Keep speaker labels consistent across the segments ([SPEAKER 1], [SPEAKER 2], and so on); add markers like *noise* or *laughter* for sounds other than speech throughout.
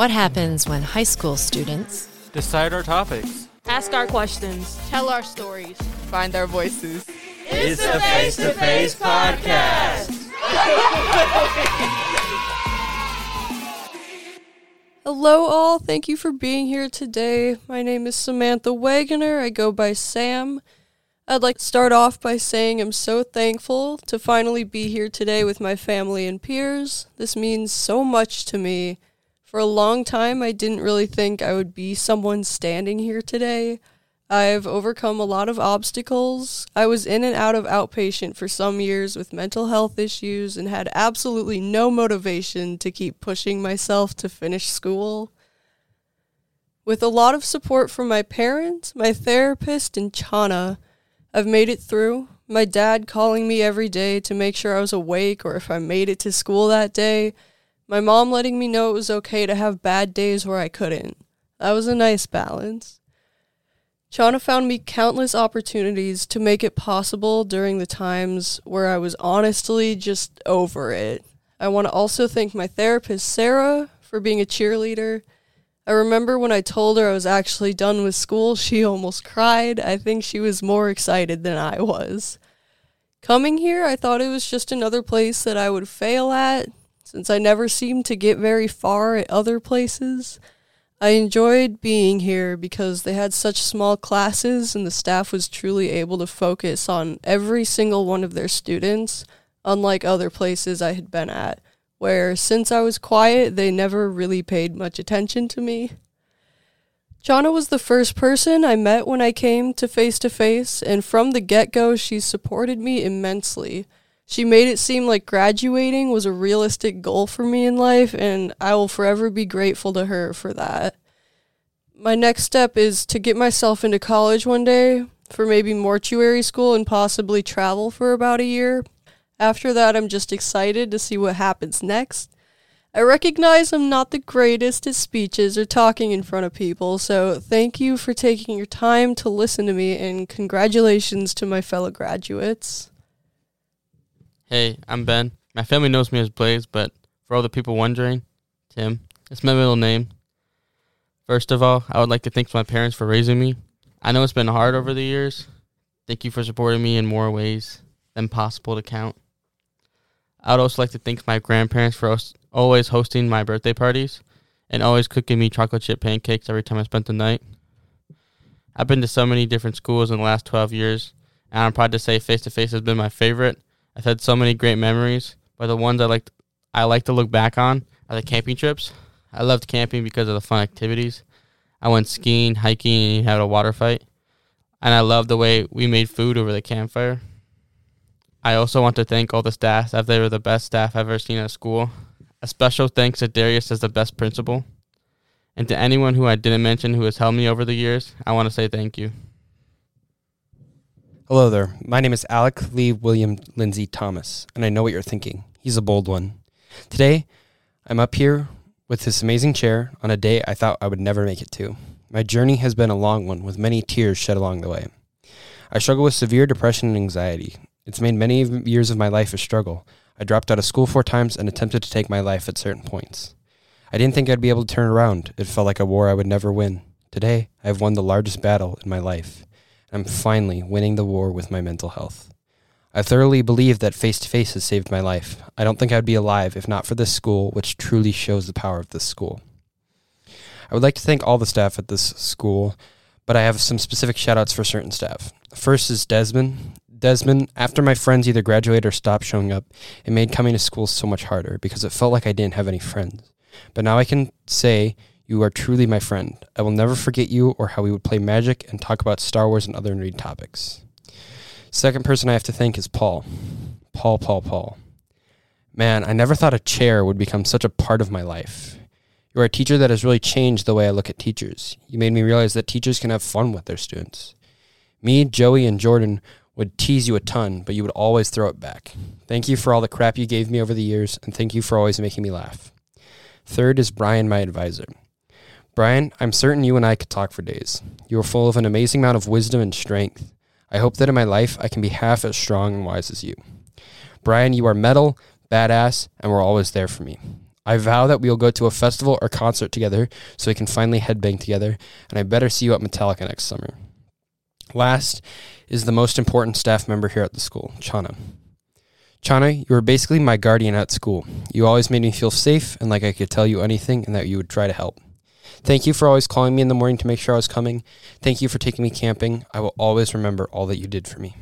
[SPEAKER 1] What happens when high school students
[SPEAKER 2] Decide our topics.
[SPEAKER 3] Ask our questions.
[SPEAKER 4] Tell our stories.
[SPEAKER 5] Find our voices.
[SPEAKER 6] It's the Face to Face Podcast. *laughs*
[SPEAKER 7] Hello, all. Thank you for being here today. My name is Samantha Wagoner. I go by Sam. I'd like to start off by saying I'm so thankful to finally be here today with my family and peers. This means so much to me. For a long time, I didn't really think I would be someone standing here today. I've overcome a lot of obstacles. I was in and out of outpatient for some years with mental health issues and had absolutely no motivation to keep pushing myself to finish school. With a lot of support from my parents, my therapist, and Chana, I've made it through. My dad calling me every day to make sure I was awake or if I made it to school that day. My mom letting me know it was okay to have bad days where I couldn't. That was a nice balance. Chana found me countless opportunities to make it possible during the times where I was honestly just over it. I want to also thank my therapist, Sarah, for being a cheerleader. I remember when I told her I was actually done with school, she *laughs* almost cried. I think she was more excited than I was. Coming here, I thought it was just another place that I would fail at, since I never seemed to get very far at other places. I enjoyed being here because they had such small classes and the staff was truly able to focus on every single one of their students, unlike other places I had been at, where since I was quiet, they never really paid much attention to me. Jana was the first person I met when I came to face to face, and from the get go, she supported me immensely. She made it seem like graduating was a realistic goal for me in life, and I will forever be grateful to her for that. My next step is to get myself into college one day for maybe mortuary school and possibly travel for about a year. After that, I'm just excited to see what happens next. I recognize I'm not the greatest at speeches or talking in front of people, so thank you for taking your time to listen to me and congratulations to my fellow graduates.
[SPEAKER 2] Hey, I'm Ben. My family knows me as Blaze, but for all the people wondering, Tim. It's my middle name. First of all, I would like to thank my parents for raising me. I know it's been hard over the years. Thank you for supporting me in more ways than possible to count. I would also like to thank my grandparents for always hosting my birthday parties and always cooking me chocolate chip pancakes every time I spent the night. I've been to so many different schools in the last 12 years, and I'm proud to say Face to Face has been my favorite. I've had so many great memories, but the ones I like I like to look back on are the camping trips. I loved camping because of the fun activities. I went skiing, hiking, and had a water fight. And I loved the way we made food over the campfire. I also want to thank all the staff as they were the best staff I've ever seen at school. A special thanks to Darius as the best principal. And to anyone who I didn't mention who has helped me over the years, I want to say thank you.
[SPEAKER 8] Hello there. My name is Alek Lee William Lindsay Thomas, and I know what you're thinking. He's a bold one. Today, I'm up here with this amazing chair on a day I thought I would never make it to. My journey has been a long one with many tears shed along the way. I struggle with severe depression and anxiety. It's made many years of my life a struggle. I dropped out of school four times and attempted to take my life at certain points. I didn't think I'd be able to turn around. It felt like a war I would never win. Today, I have won the largest battle in my life. I'm finally winning the war with my mental health. I thoroughly believe that face to face has saved my life. I don't think I'd be alive if not for this school, which truly shows the power of this school. I would like to thank all the staff at this school, but I have some specific shout outs for certain staff. First is Desmond. Desmond, after my friends either graduated or stopped showing up, it made coming to school so much harder because it felt like I didn't have any friends. But now I can say you are truly my friend. I will never forget you or how we would play magic and talk about Star Wars and other nerdy topics. Second person I have to thank is Paul. Paul, Paul, Paul. Man, I never thought a chair would become such a part of my life. You are a teacher that has really changed the way I look at teachers. You made me realize that teachers can have fun with their students. Me, Joey, and Jordan would tease you a ton, but you would always throw it back. Thank you for all the crap you gave me over the years, and thank you for always making me laugh. Third is Brian, my advisor. Brian, I'm certain you and I could talk for days. You are full of an amazing amount of wisdom and strength. I hope that in my life I can be half as strong and wise as you. Brian, you are metal, badass, and were always there for me. I vow that we will go to a festival or concert together so we can finally headbang together, and I better see you at Metallica next summer. Last is the most important staff member here at the school, Chana. Chana, you were basically my guardian at school. You always made me feel safe and like I could tell you anything and that you would try to help. Thank you for always calling me in the morning to make sure I was coming. Thank you for taking me camping. I will always remember all that you did for me.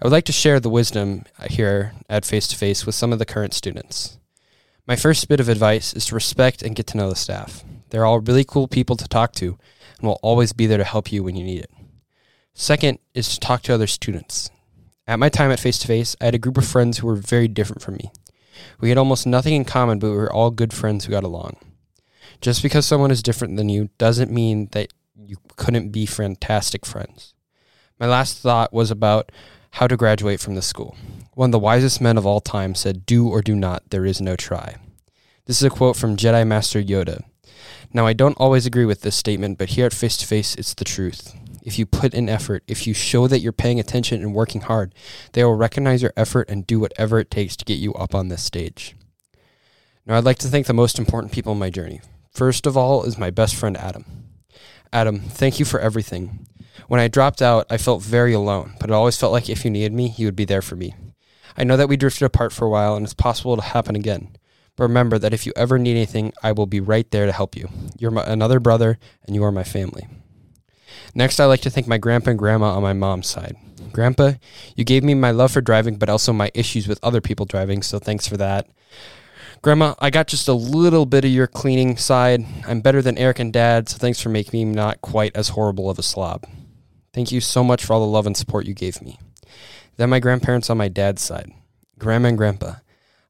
[SPEAKER 8] I would like to share the wisdom here at Face to Face with some of the current students. My first bit of advice is to respect and get to know the staff. They're all really cool people to talk to and will always be there to help you when you need it. Second is to talk to other students. At my time at Face to Face, I had a group of friends who were very different from me. We had almost nothing in common, but we were all good friends who got along. Just because someone is different than you doesn't mean that you couldn't be fantastic friends. My last thought was about how to graduate from the school. One of the wisest men of all time said, Do or do not, there is no try. This is a quote from Jedi Master Yoda. Now, I don't always agree with this statement, but here at Face to Face, it's the truth if you put in effort, if you show that you're paying attention and working hard, they will recognize your effort and do whatever it takes to get you up on this stage. Now, I'd like to thank the most important people in my journey. First of all is my best friend, Adam. Adam, thank you for everything. When I dropped out, I felt very alone, but it always felt like if you needed me, you would be there for me. I know that we drifted apart for a while and it's possible to happen again. But remember that if you ever need anything, I will be right there to help you. You're my, another brother and you are my family. Next, I'd like to thank my grandpa and grandma on my mom's side. Grandpa, you gave me my love for driving, but also my issues with other people driving, so thanks for that. Grandma, I got just a little bit of your cleaning side. I'm better than Eric and Dad, so thanks for making me not quite as horrible of a slob. Thank you so much for all the love and support you gave me. Then my grandparents on my dad's side, Grandma and Grandpa.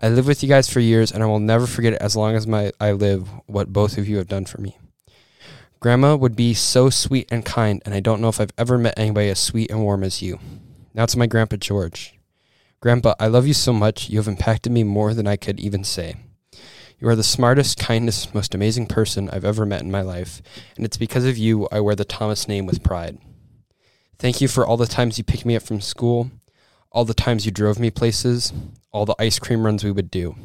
[SPEAKER 8] I lived with you guys for years, and I will never forget as long as my I live what both of you have done for me. Grandma would be so sweet and kind, and I don't know if I've ever met anybody as sweet and warm as you. Now to my Grandpa George. Grandpa, I love you so much. You have impacted me more than I could even say. You are the smartest, kindest, most amazing person I've ever met in my life, and it's because of you I wear the Thomas name with pride. Thank you for all the times you picked me up from school, all the times you drove me places, all the ice cream runs we would do.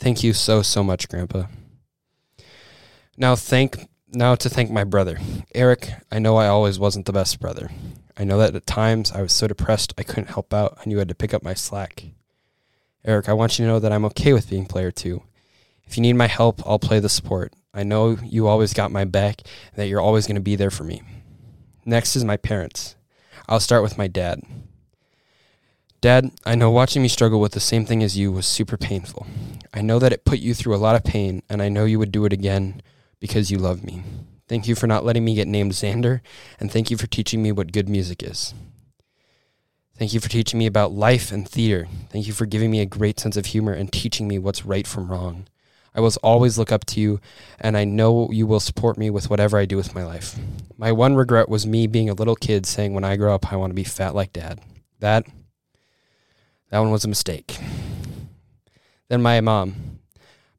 [SPEAKER 8] Thank you so, so much, Grandpa. Now, thank now to thank my brother. Eric, I know I always wasn't the best brother. I know that at times I was so depressed I couldn't help out and you had to pick up my slack. Eric, I want you to know that I'm okay with being player two. If you need my help, I'll play the support. I know you always got my back and that you're always going to be there for me. Next is my parents. I'll start with my dad. Dad, I know watching me struggle with the same thing as you was super painful. I know that it put you through a lot of pain, and I know you would do it again because you love me. Thank you for not letting me get named Xander, and thank you for teaching me what good music is. Thank you for teaching me about life and theater. Thank you for giving me a great sense of humor and teaching me what's right from wrong. I will always look up to you, and I know you will support me with whatever I do with my life. My one regret was me being a little kid saying when I grow up I want to be fat like dad. That that one was a mistake. Then my mom.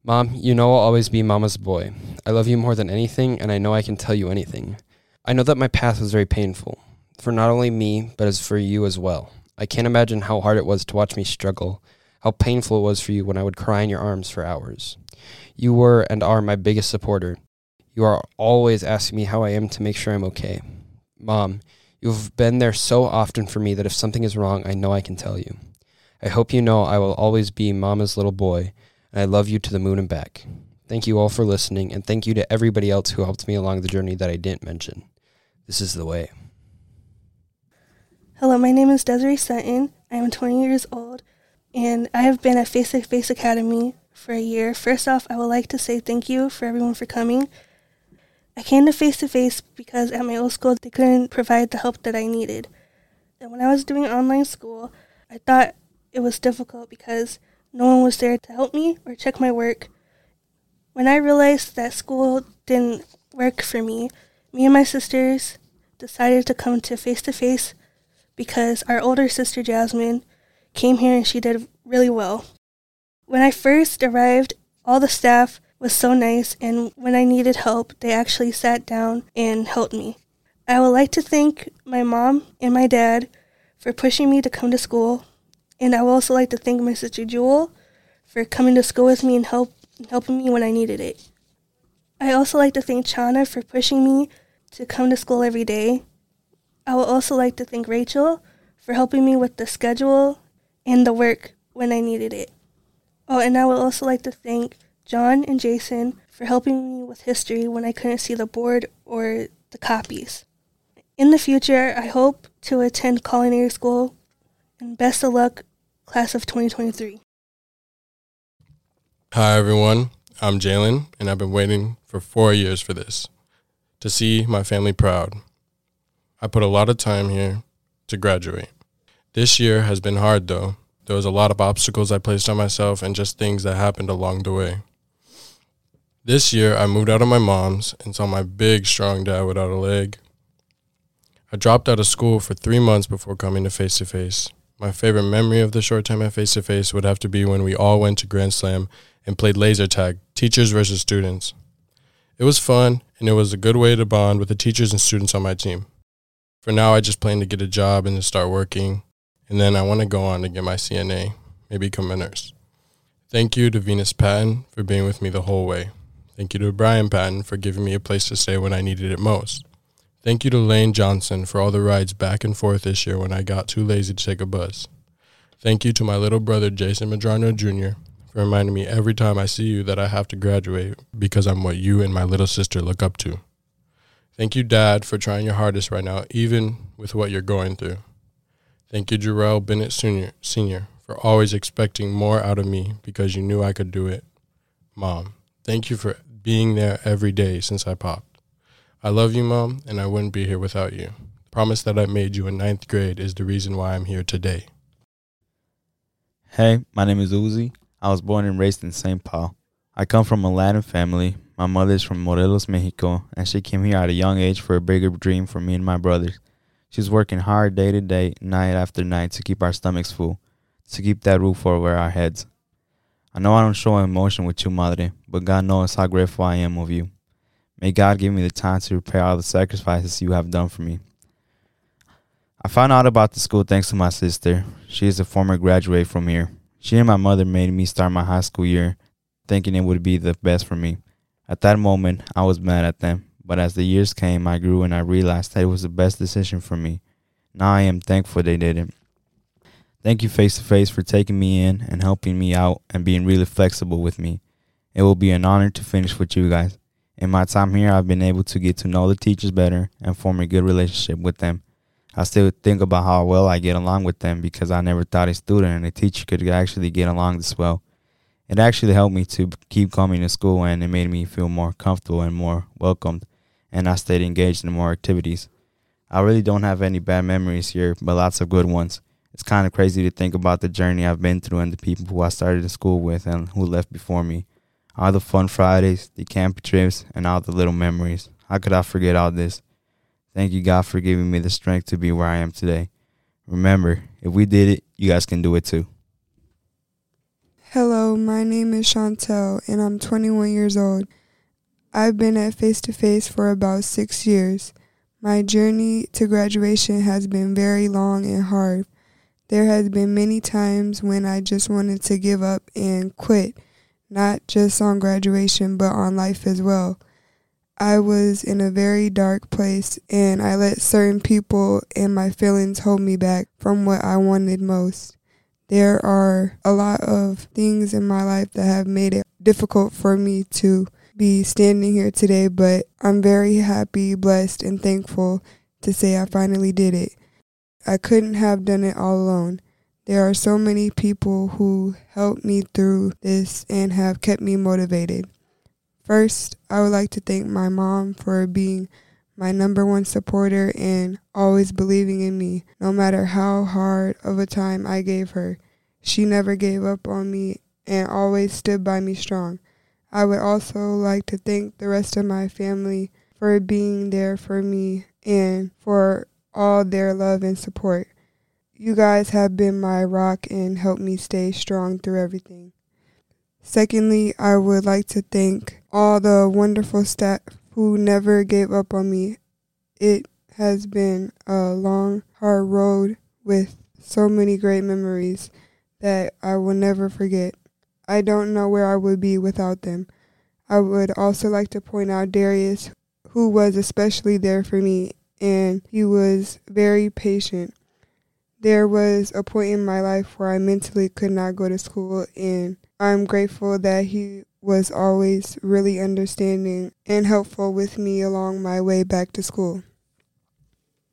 [SPEAKER 8] Mom, you know I'll always be mama's boy. I love you more than anything, and I know I can tell you anything. I know that my path was very painful, for not only me, but as for you as well. I can't imagine how hard it was to watch me struggle, how painful it was for you when I would cry in your arms for hours. You were and are my biggest supporter. You are always asking me how I am to make sure I'm okay. Mom, you've been there so often for me that if something is wrong, I know I can tell you. I hope you know I will always be Mama's little boy I love you to the moon and back. Thank you all for listening, and thank you to everybody else who helped me along the journey that I didn't mention. This is the way.
[SPEAKER 3] Hello, my name is Dezer-Rae Sutton. I am 20 years old, and I have been at Face to Face Academy for a year. First off, I would like to say thank you for everyone for coming. I came to Face to Face because at my old school they couldn't provide the help that I needed. And when I was doing online school, I thought it was difficult because no one was there to help me or check my work. When I realized that school didn't work for me, me and my sisters decided to come to face to face because our older sister Jasmine came here and she did really well. When I first arrived, all the staff was so nice, and when I needed help, they actually sat down and helped me. I would like to thank my mom and my dad for pushing me to come to school and I would also like to thank my sister Jewel for coming to school with me and help helping me when I needed it. I also like to thank Chana for pushing me to come to school every day. I would also like to thank Rachel for helping me with the schedule and the work when I needed it. Oh, and I would also like to thank John and Jason for helping me with history when I couldn't see the board or the copies. In the future, I hope to attend culinary school and best of luck, class of 2023.
[SPEAKER 4] Hi, everyone. I'm Jalen, and I've been waiting for four years for this to see my family proud. I put a lot of time here to graduate. This year has been hard, though. There was a lot of obstacles I placed on myself and just things that happened along the way. This year, I moved out of my mom's and saw my big, strong dad without a leg. I dropped out of school for three months before coming to face to face. My favorite memory of the short time at face to face would have to be when we all went to Grand Slam and played laser tag, teachers versus students. It was fun, and it was a good way to bond with the teachers and students on my team. For now, I just plan to get a job and to start working, and then I want to go on to get my CNA, maybe become a nurse. Thank you to Venus Patton for being with me the whole way. Thank you to Brian Patton for giving me a place to stay when I needed it most. Thank you to Lane Johnson for all the rides back and forth this year when I got too lazy to take a bus. Thank you to my little brother Jason Madrano Jr. for reminding me every time I see you that I have to graduate because I'm what you and my little sister look up to. Thank you, Dad, for trying your hardest right now, even with what you're going through. Thank you, Jarrell Bennett Sr., Sr., for always expecting more out of me because you knew I could do it. Mom, thank you for being there every day since I popped. I love you, Mom, and I wouldn't be here without you. Promise that I made you in ninth grade is the reason why I'm here today.
[SPEAKER 5] Hey, my name is Uzi. I was born and raised in St. Paul. I come from a Latin family. My mother is from Morelos, Mexico, and she came here at a young age for a bigger dream for me and my brothers. She's working hard day to day, night after night to keep our stomachs full, to keep that roof over our heads. I know I don't show emotion with you, Madre, but God knows how grateful I am of you. May God give me the time to repay all the sacrifices you have done for me. I found out about the school thanks to my sister. She is a former graduate from here. She and my mother made me start my high school year thinking it would be the best for me. At that moment, I was mad at them, but as the years came, I grew and I realized that it was the best decision for me. Now I am thankful they did it. Thank you, Face to Face, for taking me in and helping me out and being really flexible with me. It will be an honor to finish with you guys. In my time here, I've been able to get to know the teachers better and form a good relationship with them. I still think about how well I get along with them because I never thought a student and a teacher could actually get along this well. It actually helped me to keep coming to school and it made me feel more comfortable and more welcomed, and I stayed engaged in more activities. I really don't have any bad memories here, but lots of good ones. It's kind of crazy to think about the journey I've been through and the people who I started in school with and who left before me all the fun Fridays, the camp trips, and all the little memories. How could I forget all this? Thank you, God, for giving me the strength to be where I am today. Remember, if we did it, you guys can do it too.
[SPEAKER 9] Hello, my name is Chantel, and I'm 21 years old. I've been at Face to Face for about six years. My journey to graduation has been very long and hard. There has been many times when I just wanted to give up and quit not just on graduation, but on life as well. I was in a very dark place and I let certain people and my feelings hold me back from what I wanted most. There are a lot of things in my life that have made it difficult for me to be standing here today, but I'm very happy, blessed, and thankful to say I finally did it. I couldn't have done it all alone. There are so many people who helped me through this and have kept me motivated. First, I would like to thank my mom for being my number one supporter and always believing in me, no matter how hard of a time I gave her. She never gave up on me and always stood by me strong. I would also like to thank the rest of my family for being there for me and for all their love and support. You guys have been my rock and helped me stay strong through everything. Secondly, I would like to thank all the wonderful staff who never gave up on me. It has been a long, hard road with so many great memories that I will never forget. I don't know where I would be without them. I would also like to point out Darius, who was especially there for me, and he was very patient. There was a point in my life where I mentally could not go to school, and I'm grateful that he was always really understanding and helpful with me along my way back to school.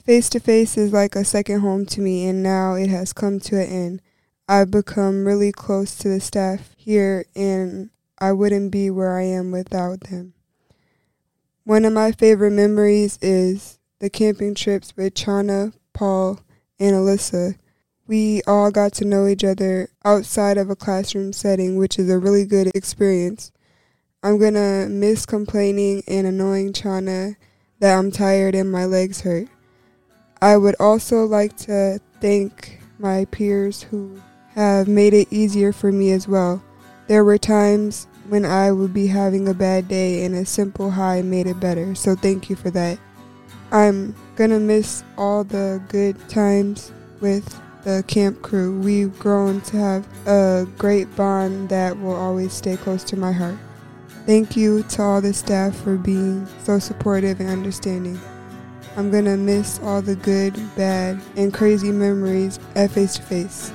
[SPEAKER 9] Face to face is like a second home to me, and now it has come to an end. I've become really close to the staff here, and I wouldn't be where I am without them. One of my favorite memories is the camping trips with Chana, Paul, and Alyssa. We all got to know each other outside of a classroom setting, which is a really good experience. I'm gonna miss complaining and annoying Chana that I'm tired and my legs hurt. I would also like to thank my peers who have made it easier for me as well. There were times when I would be having a bad day and a simple hi made it better, so thank you for that. I'm gonna miss all the good times with the camp crew. We've grown to have a great bond that will always stay close to my heart. Thank you to all the staff for being so supportive and understanding. I'm gonna miss all the good, bad, and crazy memories at face to face.